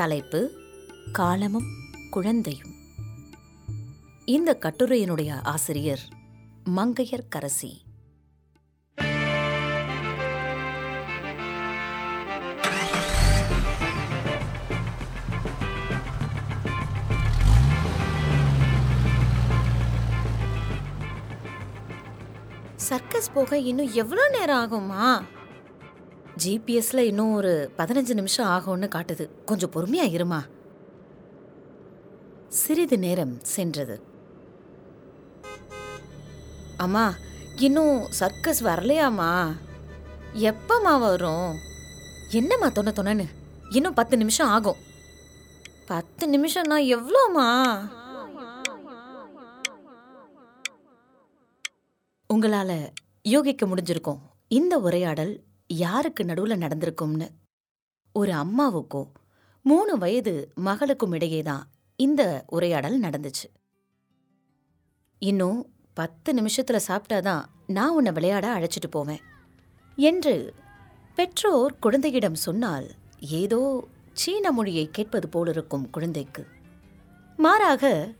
தலைப்பு காலமும் குழந்தையும். இந்த கட்டுரையினுடைய ஆசிரியர் மங்கையர் கரசி. சர்க்கஸ் போக இன்னும் எவ்வளோ நேரம் ஆகுமா ஜிபிஎஸ்ல இன்னும் ஒரு பதினஞ்சு நிமிஷம் ஆகும்னு காட்டுது. கொஞ்சம் பொறுமையா இருமா? சிறிது நேரம் சென்றது. அம்மா இன்னும் சர்க்கஸ் வரலையாம்மா? எப்பம்மா வரும்? என்னம்மா தொண்ண தொண்ணன்னு இன்னும் பத்து நிமிஷம் ஆகும். பத்து நிமிஷம்னா எவ்வளோம்மா? உங்களால யோகிக்க முடிஞ்சிருக்கும். இந்த உரையாடல் யாருக்கு நடுவுல நடந்திருக்கும்னு? ஒரு அம்மாவுக்கும் மூணு வயது மகளுக்கும் இடையே தான் இந்த உரையாடல் நடந்துச்சு. இன்னும் பத்து நிமிஷத்துல சாப்பிட்டாதான் நான் உன்னை விளையாட அழைச்சிட்டு போவேன் என்று பெற்றோர் குழந்தையிடம் சொன்னால் ஏதோ சீன மொழியை கேட்பது போலிருக்கும் குழந்தைக்கு. மாறாக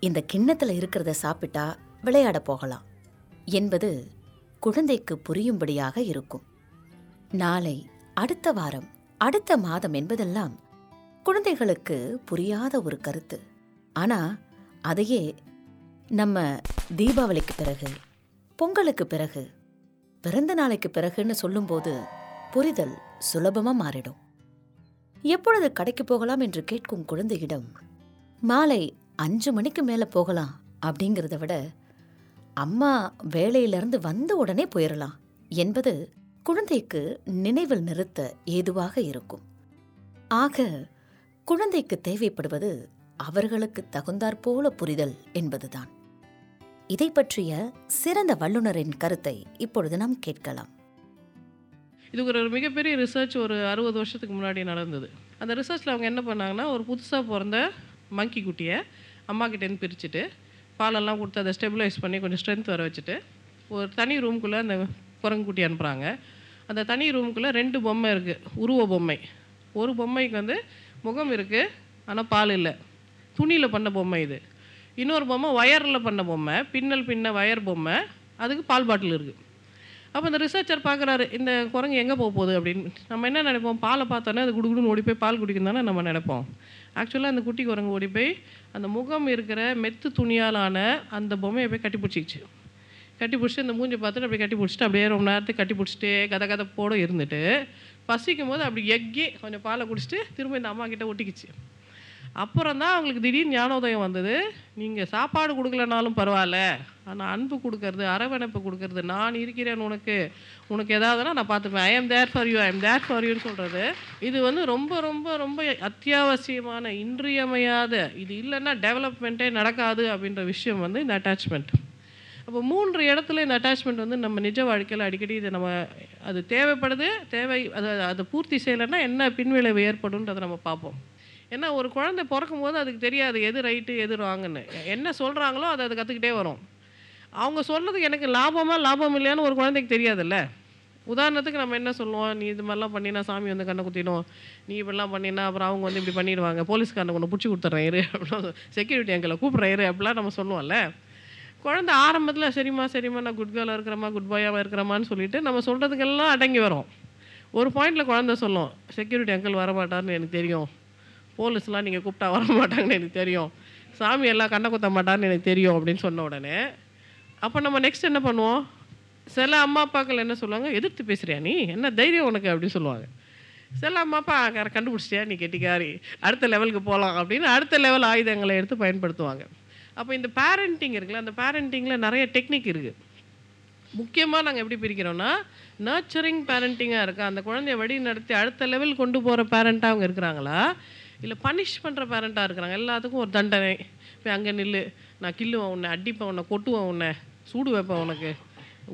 இந்த கிண்ணத்துல இருக்கிறத சாப்பிட்டா விளையாட போகலாம் என்பது குழந்தைக்கு புரியும்படியாக இருக்கும். நாளை அடுத்த வாரம் அடுத்த மாதம் என்பதெல்லாம் குழந்தைகளுக்கு புரியாத ஒரு கருத்து. ஆனா அதையே நம்ம தீபாவளிக்கு பிறகு பொங்கலுக்கு பிறகு பிறந்த நாளைக்கு பிறகுன்னு சொல்லும்போது புரிதல் சுலபமா மாறிடும். எப்பொழுது கடைக்கு போகலாம் என்று கேட்கும் குழந்தையிடம் மாலை அஞ்சு மணிக்கு மேல போகலாம் அப்படிங்கிறத விட அம்மா வேலையிலிருந்து வந்த உடனே போயிடலாம் என்பது குழந்தைக்கு நினைவில் நிறுத்த ஏதுவாக இருக்கும். ஆக குழந்தைக்கு தேவைப்படுவது அவர்களுக்கு தகுந்தாற்போல புரிதல் என்பதுதான். இதை பற்றிய சிறந்த வல்லுனரின் கருத்தை இப்பொழுது நாம் கேட்கலாம். இது ஒரு மிகப்பெரிய ரிசர்ச் ஒரு அறுபது வருஷத்துக்கு முன்னாடி நடந்தது. அந்த ரிசர்ச்சில் அவங்க என்ன பண்ணாங்கன்னா ஒரு புதுசாக பிறந்த மங்கி குட்டியை அம்மா கிட்டேருந்து பிரிச்சுட்டு பாலெல்லாம் கொடுத்து அதை ஸ்டெபிலைஸ் பண்ணி கொஞ்சம் ஸ்ட்ரென்த் வர வச்சுட்டு ஒரு தனி ரூம்குள்ளே அந்த குரங்கு குட்டி அனுப்புகிறாங்க அந்த தனி ரூமுக்குள்ளே ரெண்டு பொம்மை இருக்குது உருவ பொம்மை. ஒரு பொம்மைக்கு வந்து முகம் இருக்குது ஆனால் பால் இல்லை. துணியில் பண்ண பொம்மை இது. இன்னொரு பொம்மை ஒயரில் பண்ண பொம்மை பின்னல் பின்ன ஒயர் பொம்மை அதுக்கு பால் பாட்டில் இருக்குது அப்போ இந்த ரிசர்ச்சர் பார்க்குறாரு இந்த குரங்கு எங்கே போக போகுது அப்படின்னு. நம்ம என்ன நினைப்போம்? பாலை பார்த்தோன்னே அது குடுகுடுன்னு ஓடி போய் பால் குடிக்கும் தானே நம்ம நினைப்போம். ஆக்சுவலாக அந்த குட்டி குரங்கு ஓடி போய் அந்த முகம் இருக்கிற மெத்து துணியாலான அந்த பொம்மையை போய் கட்டி பிடிச்சிக்கிச்சு. கட்டி பிடிச்சிட்டு இந்த மூஞ்சி பார்த்துட்டு அப்படியே கட்டி பிடிச்சிட்டு அப்படியே ரொம்ப நேரத்துக்கு கட்டி பிடிச்சிட்டே கதை கதை போட இருந்துட்டு பசிக்கும் போது அப்படி எக்கி கொஞ்சம் பாலை குடிச்சிட்டு திரும்ப இந்த அம்மா கிட்ட ஒட்டிக்கிச்சு. அப்புறம் தான் அவங்களுக்கு திடீர்னு ஞானோதயம் வந்தது. நீங்கள் சாப்பாடு கொடுக்கலனாலும் பரவாயில்ல. ஆனால் அன்பு கொடுக்கறது அரவணைப்பு கொடுக்கறது நான் இருக்கிறேன் உனக்கு. உனக்கு ஏதாவதுனா நான் பார்த்துப்பேன். I am there for you I am there for யூன்னு சொல்கிறது இது வந்து ரொம்ப ரொம்ப ரொம்ப அத்தியாவசியமான இன்றியமையாத இது இல்லைன்னா டெவலப்மெண்ட்டே நடக்காது அப்படின்ற விஷயம் வந்து இந்த அட்டாச்மெண்ட் அப்போ மூன்று இடத்துல இந்த அட்டாச்மெண்ட் வந்து நம்ம நிஜ வாழ்க்கையில் அடிக்கடி இது நம்ம அது தேவைப்படுது தேவை அது அதை பூர்த்தி செய்யலைன்னா என்ன பின்விளைவு ஏற்படும்ன்றதை நம்ம பார்ப்போம். ஏன்னா ஒரு குழந்தை பிறக்கும் போது அதுக்கு தெரியாது எது ரைட்டு எது ராங்குன்னு என்ன சொல்கிறாங்களோ அதை அது கற்றுக்கிட்டே வரும். அவங்க சொல்கிறது எனக்கு லாபமாக லாபம் இல்லையான்னு ஒரு குழந்தைக்கு தெரியாதுல்ல. உதாரணத்துக்கு நம்ம என்ன சொல்லுவோம்? நீ இது மாதிரிலாம் பண்ணினா சாமி வந்து கண்ணை குத்திடும். நீ இப்படிலாம் பண்ணினா அப்புறம் அவங்க வந்து இப்படி பண்ணிடுவாங்க. போலீஸ்காரனை கொண்டு பிடிச்சி கொடுத்துட்றேன் இரு. அப்படின்னு செக்யூரிட்டி அங்கில் கூப்பிட்றேன் இரு அப்படிலாம் நம்ம சொல்லுவோம்ல. குழந்தை ஆரம்பத்தில் சரிம்மா சரிம்மா நான் குட் கேர்ளாக இருக்கிறமா குட் பாயாக இருக்கிறமான்னு சொல்லிட்டு நம்ம சொல்கிறதுக்கெல்லாம் அடங்கி வரும். ஒரு பாயிண்டில் குழந்தை சொல்லும் செக்யூரிட்டி அங்கிள் வரமாட்டார்னு எனக்கு தெரியும். போலீஸ்லாம் நீங்கள் கூப்பிட்டா வரமாட்டாங்கன்னு எனக்கு தெரியும். சாமி எல்லாம் கண்ணை குத்த மாட்டார்னு எனக்கு தெரியும் அப்படின்னு சொன்ன உடனே அப்போ நம்ம நெக்ஸ்ட் என்ன பண்ணுவோம்? சில அம்மா அப்பாக்கள் என்ன சொல்லுவாங்க? எதிர்த்து பேசுகிறியா நீ? என்ன தைரியம் உனக்கு? அப்படின்னு சொல்லுவாங்க. சில அம்மா அப்பா "க- கண்டுபிடிச்சிட்டியா? நீ கெட்டிக்காரி. அடுத்த லெவலுக்கு போகலாம் அப்படின்னு அடுத்த லெவல் ஆயுதங்களை எடுத்து பயன்படுத்துவாங்க. அப்போ இந்த பேரண்டிங் இருக்குல்ல அந்த பேரண்டிங்கில் நிறைய டெக்னிக் இருக்குது முக்கியமாக நாங்கள் எப்படி பிரிக்கிறோன்னா நர்ச்சரிங் பேரண்டிங்காக இருக்கா அந்த குழந்தைய வழி நடத்தி அடுத்த லெவல் கொண்டு போகிற பேரண்ட்டாக அவங்க இருக்கிறாங்களா இல்லை பனிஷ் பண்ணுற பேரண்ட்டாக இருக்கிறாங்க எல்லாத்துக்கும் ஒரு தண்டனை. போய் அங்கே நில்லு நான் கில்லுவேன் உன்னை அடிப்பேன் உன்னை கொட்டுவேன் உன்னை சூடு வைப்பேன் உனக்கு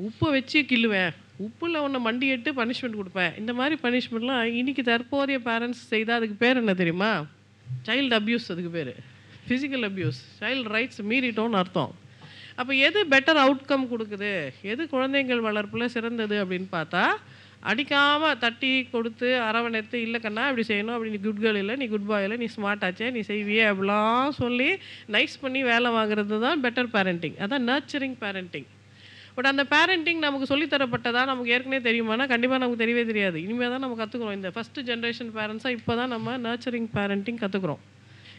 உப்பை வச்சு கில்லுவேன் உப்பில் உன்னை மண்டி எட்டு பனிஷ்மெண்ட் கொடுப்பேன். இந்த மாதிரி பனிஷ்மெண்ட்லாம் இன்றைக்கி தற்போதைய பேரண்ட்ஸ் செய்தால் அதுக்கு பேர் என்ன தெரியுமா? சைல்டு அப்யூஸ் அதுக்கு பேர். ஃபிசிக்கல் அப்யூஸ் சைல்டு ரைட்ஸ் மீறிட்டோன்னு அர்த்தம். அப்போ எது பெட்டர் அவுட்கம் கொடுக்குது? எது குழந்தைங்கள் வளர்ப்பில் சிறந்தது அப்படின்னு பார்த்தா அடிக்காமல் தட்டி கொடுத்து அரவணைத்து இல்லை கண்ணா இப்படி செய்யணும். அப்படி நீ குட் கேர்ள் இல்லை. நீ குட் பாய் இல்லை. நீ ஸ்மார்ட் ஆச்சே. நீ செய்வியே அப்படிலாம் சொல்லி நைஸ் பண்ணி வேலை வாங்குறது தான் பெட்டர் பேரண்டிங் அதான் நர்ச்சரிங் பேரண்டிங் பட் அந்த பேரண்டிங் நமக்கு சொல்லித்தரப்பட்டதா நமக்கு ஏற்கனவே தெரியுமானா கண்டிப்பாக நமக்கு தெரியவே தெரியாது. இனிமேல் தான் நம்ம கற்றுக்குறோம் இந்த ஃபஸ்ட்டு ஜென்ரேஷன் பேரண்ட்ஸாக இப்போ தான் நம்ம நர்ச்சரிங் பேரண்டிங் கற்றுக்குறோம்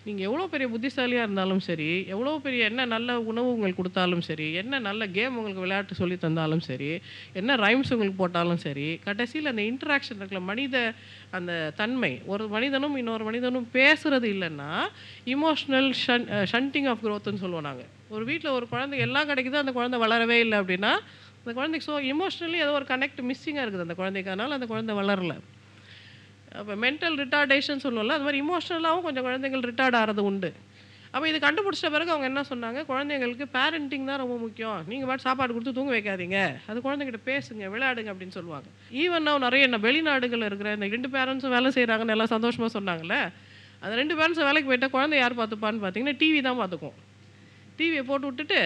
நீங்கள் எவ்வளோ பெரிய புத்திசாலியாக இருந்தாலும் சரி எவ்வளோ பெரிய என்ன நல்ல உணவு உங்களுக்கு கொடுத்தாலும் சரி என்ன நல்ல கேம் உங்களுக்கு விளையாட்டு சொல்லி தந்தாலும் சரி என்ன ரைம்ஸ் உங்களுக்கு போட்டாலும் சரி கடைசியில் அந்த இன்ட்ராக்ஷன் இருக்கல மனித அந்த தன்மை. ஒரு மனிதனும் இன்னொரு மனிதனும் பேசுறது இல்லைன்னா இமோஷ்னல் ஷன் ஷண்டிங் ஆஃப் க்ரோத்துன்னு சொல்லுவோம் நாங்கள் ஒரு வீட்டில் ஒரு குழந்தை எல்லாம் கிடைக்குது அந்த குழந்தை வளரவே இல்லை அப்படின்னா அந்த குழந்தைக்கு ஸோ இமோஷ்னலி ஏதோ ஒரு கனெக்ட் மிஸ்ஸிங்காக இருக்குது அந்த குழந்தைக்கு. அதனால் அந்த குழந்தை வளரல. அப்போ மென்டல் ரிட்டார்டேஷன் சொல்லுவோம்ல அது மாதிரி இமோஷனலாகவும் கொஞ்சம் குழந்தைகள் ரிட்டார்ட் ஆகிறது உண்டு. அப்போ இது கண்டுபிடிச்ச பிறகு அவங்க என்ன சொன்னாங்க? குழந்தைங்களுக்கு பேரண்டிங் தான் ரொம்ப முக்கியம். நீங்கள் பாட்டு சாப்பாடு கொடுத்து தூங்க வைக்காதீங்க. அது குழந்தைகிட்ட பேசுங்க விளையாடுங்க அப்படின்னு சொல்லுவாங்க. ஈவன் நான் நிறைய என்ன வெளிநாடுகளில் இருக்கிற இந்த ரெண்டு பேரண்ட்ஸும் வேலை செய்கிறாங்கன்னு எல்லாம் சந்தோஷமாக சொன்னாங்கல்ல? அந்த ரெண்டு பேரண்ட்ஸும் வேலைக்கு போயிட்டால் குழந்தை யார் பார்த்துப்பான்னு பார்த்தீங்கன்னா டிவி தான் பார்த்துக்கும். டிவியை போட்டு விட்டுட்டு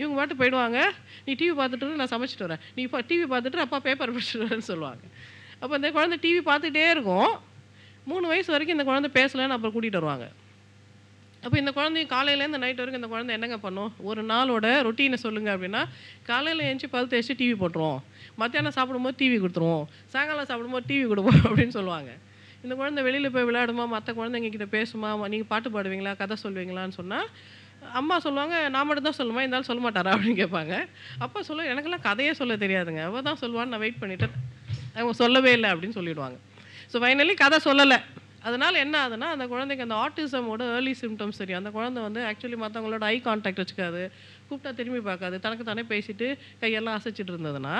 இவங்க பாட்டு போயிடுவாங்க. நீ டிவி பார்த்துட்டு நான் சமைச்சிட்டு வரேன். நீ இப்போ டிவி பார்த்துட்டு அப்பா பேப்பர் படிச்சுட்டு வரேன்னு சொல்லுவாங்க. அப்போ இந்த குழந்தை டிவி பார்த்துட்டே இருக்கும். மூணு வயசு வரைக்கும் இந்த குழந்தை பேசலைன்னு அப்புறம் கூட்டிகிட்டு வருவாங்க. அப்போ இந்த குழந்தையும் காலையிலேருந்து நைட் வரைக்கும் இந்த குழந்தை என்னங்க பண்ணும்? ஒரு நாளோட ரொட்டீனை சொல்லுங்கள் அப்படின்னா காலையில் எழுந்துச்சி பல் தேய்ச்சி டிவி போட்டுருவோம். மத்தியானம் சாப்பிடும்போது டிவி கொடுத்துருவோம். சாயங்காலம் சாப்பிடும்போது டிவி கொடுப்போம் அப்படின்னு சொல்லுவாங்க. இந்த குழந்தை வெளியில் போய் விளையாடுமா? மற்ற குழந்தைங்க கிட்ட பேசுமா? நீங்கள் பாட்டு பாடுவீங்களா? கதை சொல்லுவீங்களான்னு சொன்னால் அம்மா சொல்லுவாங்க நான் மட்டும் தான் சொல்லுவேன் இருந்தாலும் சொல்ல மாட்டாரா? அப்படின்னு கேட்பாங்க. அப்பா சொல்ல எனக்கெல்லாம் கதையே சொல்ல தெரியாதுங்க. அவள் தான் சொல்லுவான்னு நான் வெயிட் பண்ணிவிட்டேன் அவங்க சொல்லவே இல்லை அப்படின்னு சொல்லிடுவாங்க. ஸோ ஃபைனலி கதை சொல்லலை. அதனால் என்ன ஆகுதுன்னா அந்த குழந்தைக்கு அந்த ஆட்டிசமோட ஏர்லி சிம்டம்ஸ் தெரியும். அந்த குழந்தை வந்து ஆக்சுவலி மற்றவங்களோட ஐ கான்டாக்ட் வச்சுக்காது கூப்பிட்டா திரும்பி பார்க்காது தனக்கு தானே பேசிட்டு கையெல்லாம் அசைச்சிட்டு இருந்ததுன்னா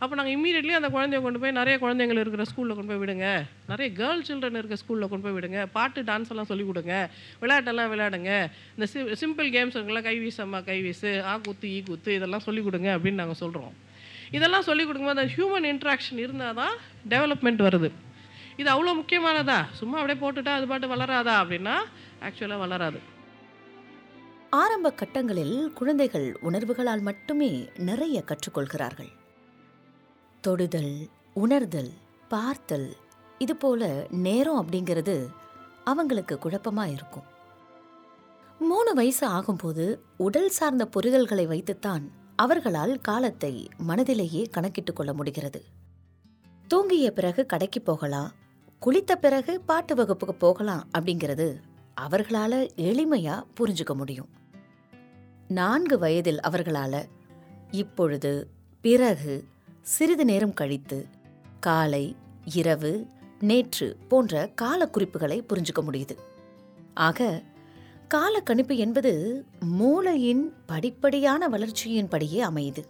அப்போ நாங்கள் இம்மீடியட்லி அந்த குழந்தைய கொண்டு போய் நிறைய குழந்தைங்கள் இருக்கிற ஸ்கூலில் கொண்டு போய் விடுங்க. நிறைய கேர்ள் சில்ட்ரன் இருக்க ஸ்கூலில் கொண்டு போய் விடுங்க. பாட்டு டான்ஸ் எல்லாம் சொல்லிக் கொடுங்க. விளையாட்டெல்லாம் விளையாடுங்க. இந்த சி சிம்பிள் கேம்ஸ் இருக்குல்ல கை வீசம்மா கை வீசு ஆ குத்து ஈ குத்து இதெல்லாம் சொல்லிக் கொடுங்க அப்படின்னு நாங்கள் சொல்கிறோம் இதெல்லாம் சொல்லிக் கொடுக்கும்போது அந்த ஹியூமன் இன்ட்ராக்ஷன் இருந்தால் தான் டெவலப்மெண்ட் வருது. இது அவ்வளோ முக்கியமானதா? சும்மா அப்படியே போட்டுட்டா அது பாட்டு வளராதா அப்படின்னா ஆக்சுவலாக வளராது. ஆரம்ப கட்டங்களில் குழந்தைகள் உணர்வுகளால் மட்டுமே நிறைய கற்றுக்கொள்கிறார்கள். தொடுதல் உணர்தல் பார்த்தல் இது போல நேரம் அப்படிங்கிறது அவங்களுக்கு குழப்பமா இருக்கும். மூணு வயசு ஆகும்போது உடல் சார்ந்த புரிதல்களை வைத்துத்தான் அவர்களால் காலத்தை மனதிலேயே கணக்கிட்டுக் கொள்ள முடிகிறது. தூங்கிய பிறகு கடைக்கு போகலாம் குளித்த பிறகு பாட்டு வகுப்புக்கு போகலாம் அப்படிங்கிறது அவர்களால எளிமையா புரிஞ்சுக்க முடியும். நான்கு வயதில் அவர்களால இப்பொழுது பிறகு சிறிது நேரம் கழித்து காலை இரவு நேற்று போன்ற கால குறிப்புகளை புரிஞ்சுக்க முடியுது. ஆக காலக்கணிப்பு என்பது மூளையின் படிப்படியான வளர்ச்சியின்படியே அமையுது.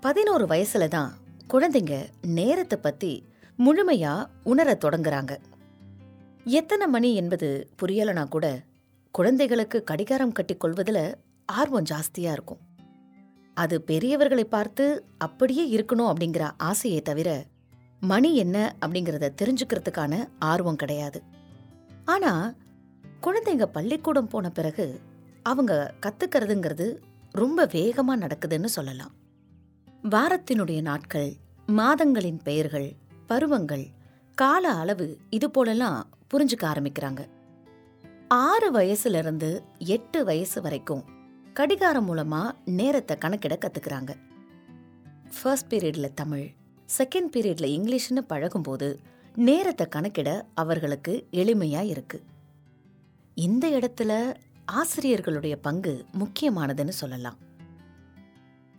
பதினோரு வயசுல தான் குழந்தைங்க நேரத்தை பத்தி முழுமையா உணரத் தொடங்குறாங்க. எத்தனை மணி என்பது புரியலனா கூட குழந்தைகளுக்கு கடிகாரம் கட்டி கொள்வதில் ஆர்வம் ஜாஸ்தியா இருக்கும். அது பெரியவர்களை பார்த்து அப்படியே இருக்கணும் அப்படிங்கிற ஆசையை தவிர மணி என்ன அப்படிங்கறத தெரிஞ்சுக்கிறதுக்கான ஆர்வம் கிடையாது. ஆனா குழந்தைங்க பள்ளிக்கூடம் போன பிறகு அவங்க கத்துக்கிறதுங்கிறது ரொம்ப வேகமாக நடக்குதுன்னு சொல்லலாம். வாரத்தினுடைய நாட்கள் மாதங்களின் பெயர்கள் பருவங்கள் கால அளவு இது போலெல்லாம் புரிஞ்சுக்க ஆரம்பிக்கிறாங்க. ஆறு வயசுலேருந்து எட்டு வயசு வரைக்கும் கடிகாரம் மூலமாக நேரத்தை கணக்கிட கற்றுக்கிறாங்க ஃபர்ஸ்ட் பீரியடில் தமிழ் செகண்ட் பீரியடில் இங்கிலீஷ்னு பழகும்போது நேரத்தை கணக்கிட அவர்களுக்கு எளிமையாக இருக்குது இந்த இடத்துல ஆசிரியர்களுடைய பங்கு முக்கியமானதுன்னு சொல்லலாம்.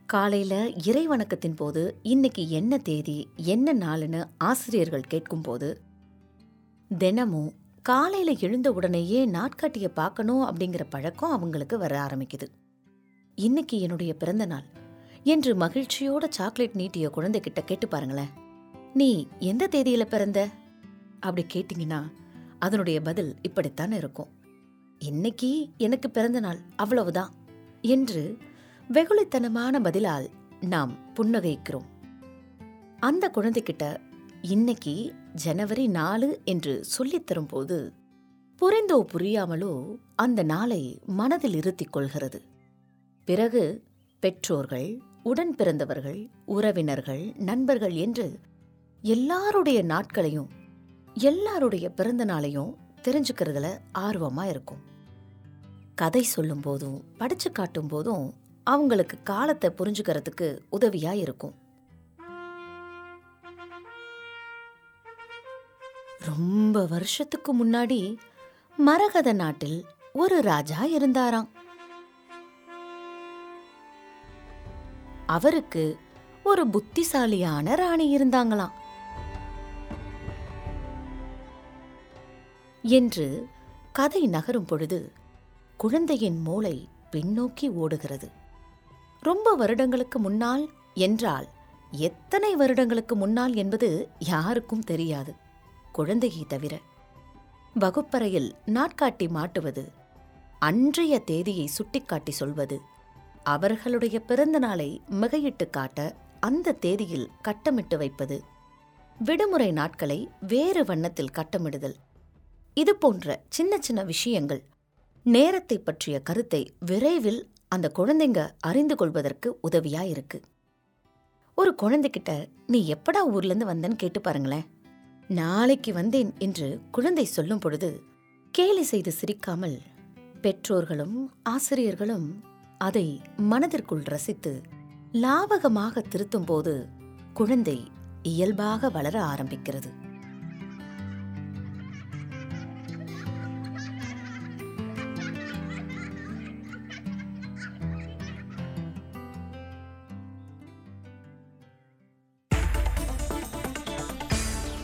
காலையில் இறை வணக்கத்தின் போது இன்னைக்கு என்ன தேதி என்ன நாளுன்னு ஆசிரியர்கள் கேட்கும்போது தினமும் காலையில் எழுந்த உடனேயே நாட்காட்டியை பார்க்கணும் அப்படிங்கிற பழக்கம் அவங்களுக்கு வர ஆரம்பிக்குது. இன்னைக்கு என்னுடைய பிறந்த நாள். என்று மகிழ்ச்சியோட சாக்லேட் நீட்டிய குழந்தைகிட்ட கேட்டு பாருங்களேன். நீ எந்த தேதியில் பிறந்த? அப்படி கேட்டிங்கன்னா அதனுடைய பதில் இப்படித்தான் இருக்கும். இன்னைக்கு எனக்கு பிறந்த நாள் அவ்வளவுதான் என்று வெகுளித்தனமான பதிலால் நாம் புன்னகைக்கிறோம். அந்த குழந்தைகிட்ட இன்னைக்கு ஜனவரி நாலு என்று சொல்லித் தரும்போது புரிந்தோ புரியாமலோ அந்த நாளை மனதில் இருத்திக் கொள்கிறது. பிறகு பெற்றோர்கள் உடன் பிறந்தவர்கள் உறவினர்கள் நண்பர்கள் என்று எல்லாருடைய நாட்களையும் எல்லாருடைய பிறந்த நாளையும் தெரிஞ்சுக்கிறதுல ஆர்வமா இருக்கும். கதை சொல்லும் போதும் படிச்சு காட்டும் போதும் அவங்களுக்கு காலத்தை புரிஞ்சுக்கிறதுக்கு உதவியா இருக்கும். ரொம்ப வருஷத்துக்கு முன்னாடி மரகத நாட்டில் ஒரு ராஜா இருந்தாராம். அவருக்கு ஒரு புத்திசாலியான ராணி இருந்தாங்களாம். என்று கதை நகரும் பொழுது குழந்தையின் மூளை பின்னோக்கி ஓடுகிறது. ரொம்ப வருடங்களுக்கு முன்னால் என்றால் எத்தனை வருடங்களுக்கு முன்னால் என்பது யாருக்கும் தெரியாது. குழந்தையை தவிர. வகுப்பறையில் நாட்காட்டி மாட்டுவது அன்றைய தேதியை சுட்டிக்காட்டி சொல்வது அவர்களுடைய பிறந்த நாளை மிகையிட்டு காட்ட அந்த தேதியில் கட்டமிட்டு வைப்பது விடுமுறை நாட்களை வேறு வண்ணத்தில் கட்டமிடுதல். இது போன்ற சின்ன சின்ன விஷயங்கள் நேரத்தை பற்றிய கருத்தை விரைவில் அந்த குழந்தைங்க அறிந்து கொள்வதற்கு உதவியா இருக்கு ஒரு குழந்தைகிட்ட நீ எப்படா ஊர்ல இருந்து வந்தேன்னு கேட்டு பாருங்களேன். நாளைக்கு வந்தேன் என்று குழந்தை சொல்லும் பொழுது கேலி செய்து சிரிக்காமல் பெற்றோர்களும் ஆசிரியர்களும் அதை மனதிற்குள் ரசித்து லாவகமாக திருத்தும் போது குழந்தை இயல்பாக வளர ஆரம்பிக்கிறது.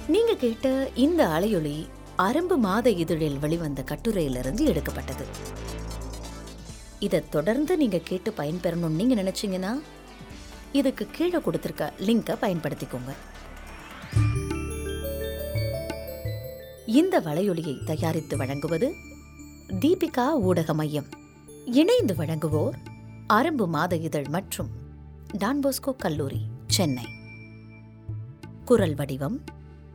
நீங்க கேட்ட இந்த அலையொலி அரும்பு மாத இதழில் வெளிவந்த கட்டுரையிலிருந்து எடுக்கப்பட்டது. இதை தொடர்ந்து நீங்க கேட்டு பயன்பெறணும்னு நீங்க நினைச்சீங்கன்னா இதுக்கு கீழே கொடுத்துருக்க லிங்கை பயன்படுத்திக்கோங்க. இந்த வலையொலியை தயாரித்து வழங்குவது தீபிகா ஊடக மையம் இணைந்து வழங்குவோர் அரும்பு மாத இதழ் மற்றும் டான்போஸ்கோ கல்லூரி சென்னை. குரல் வடிவம்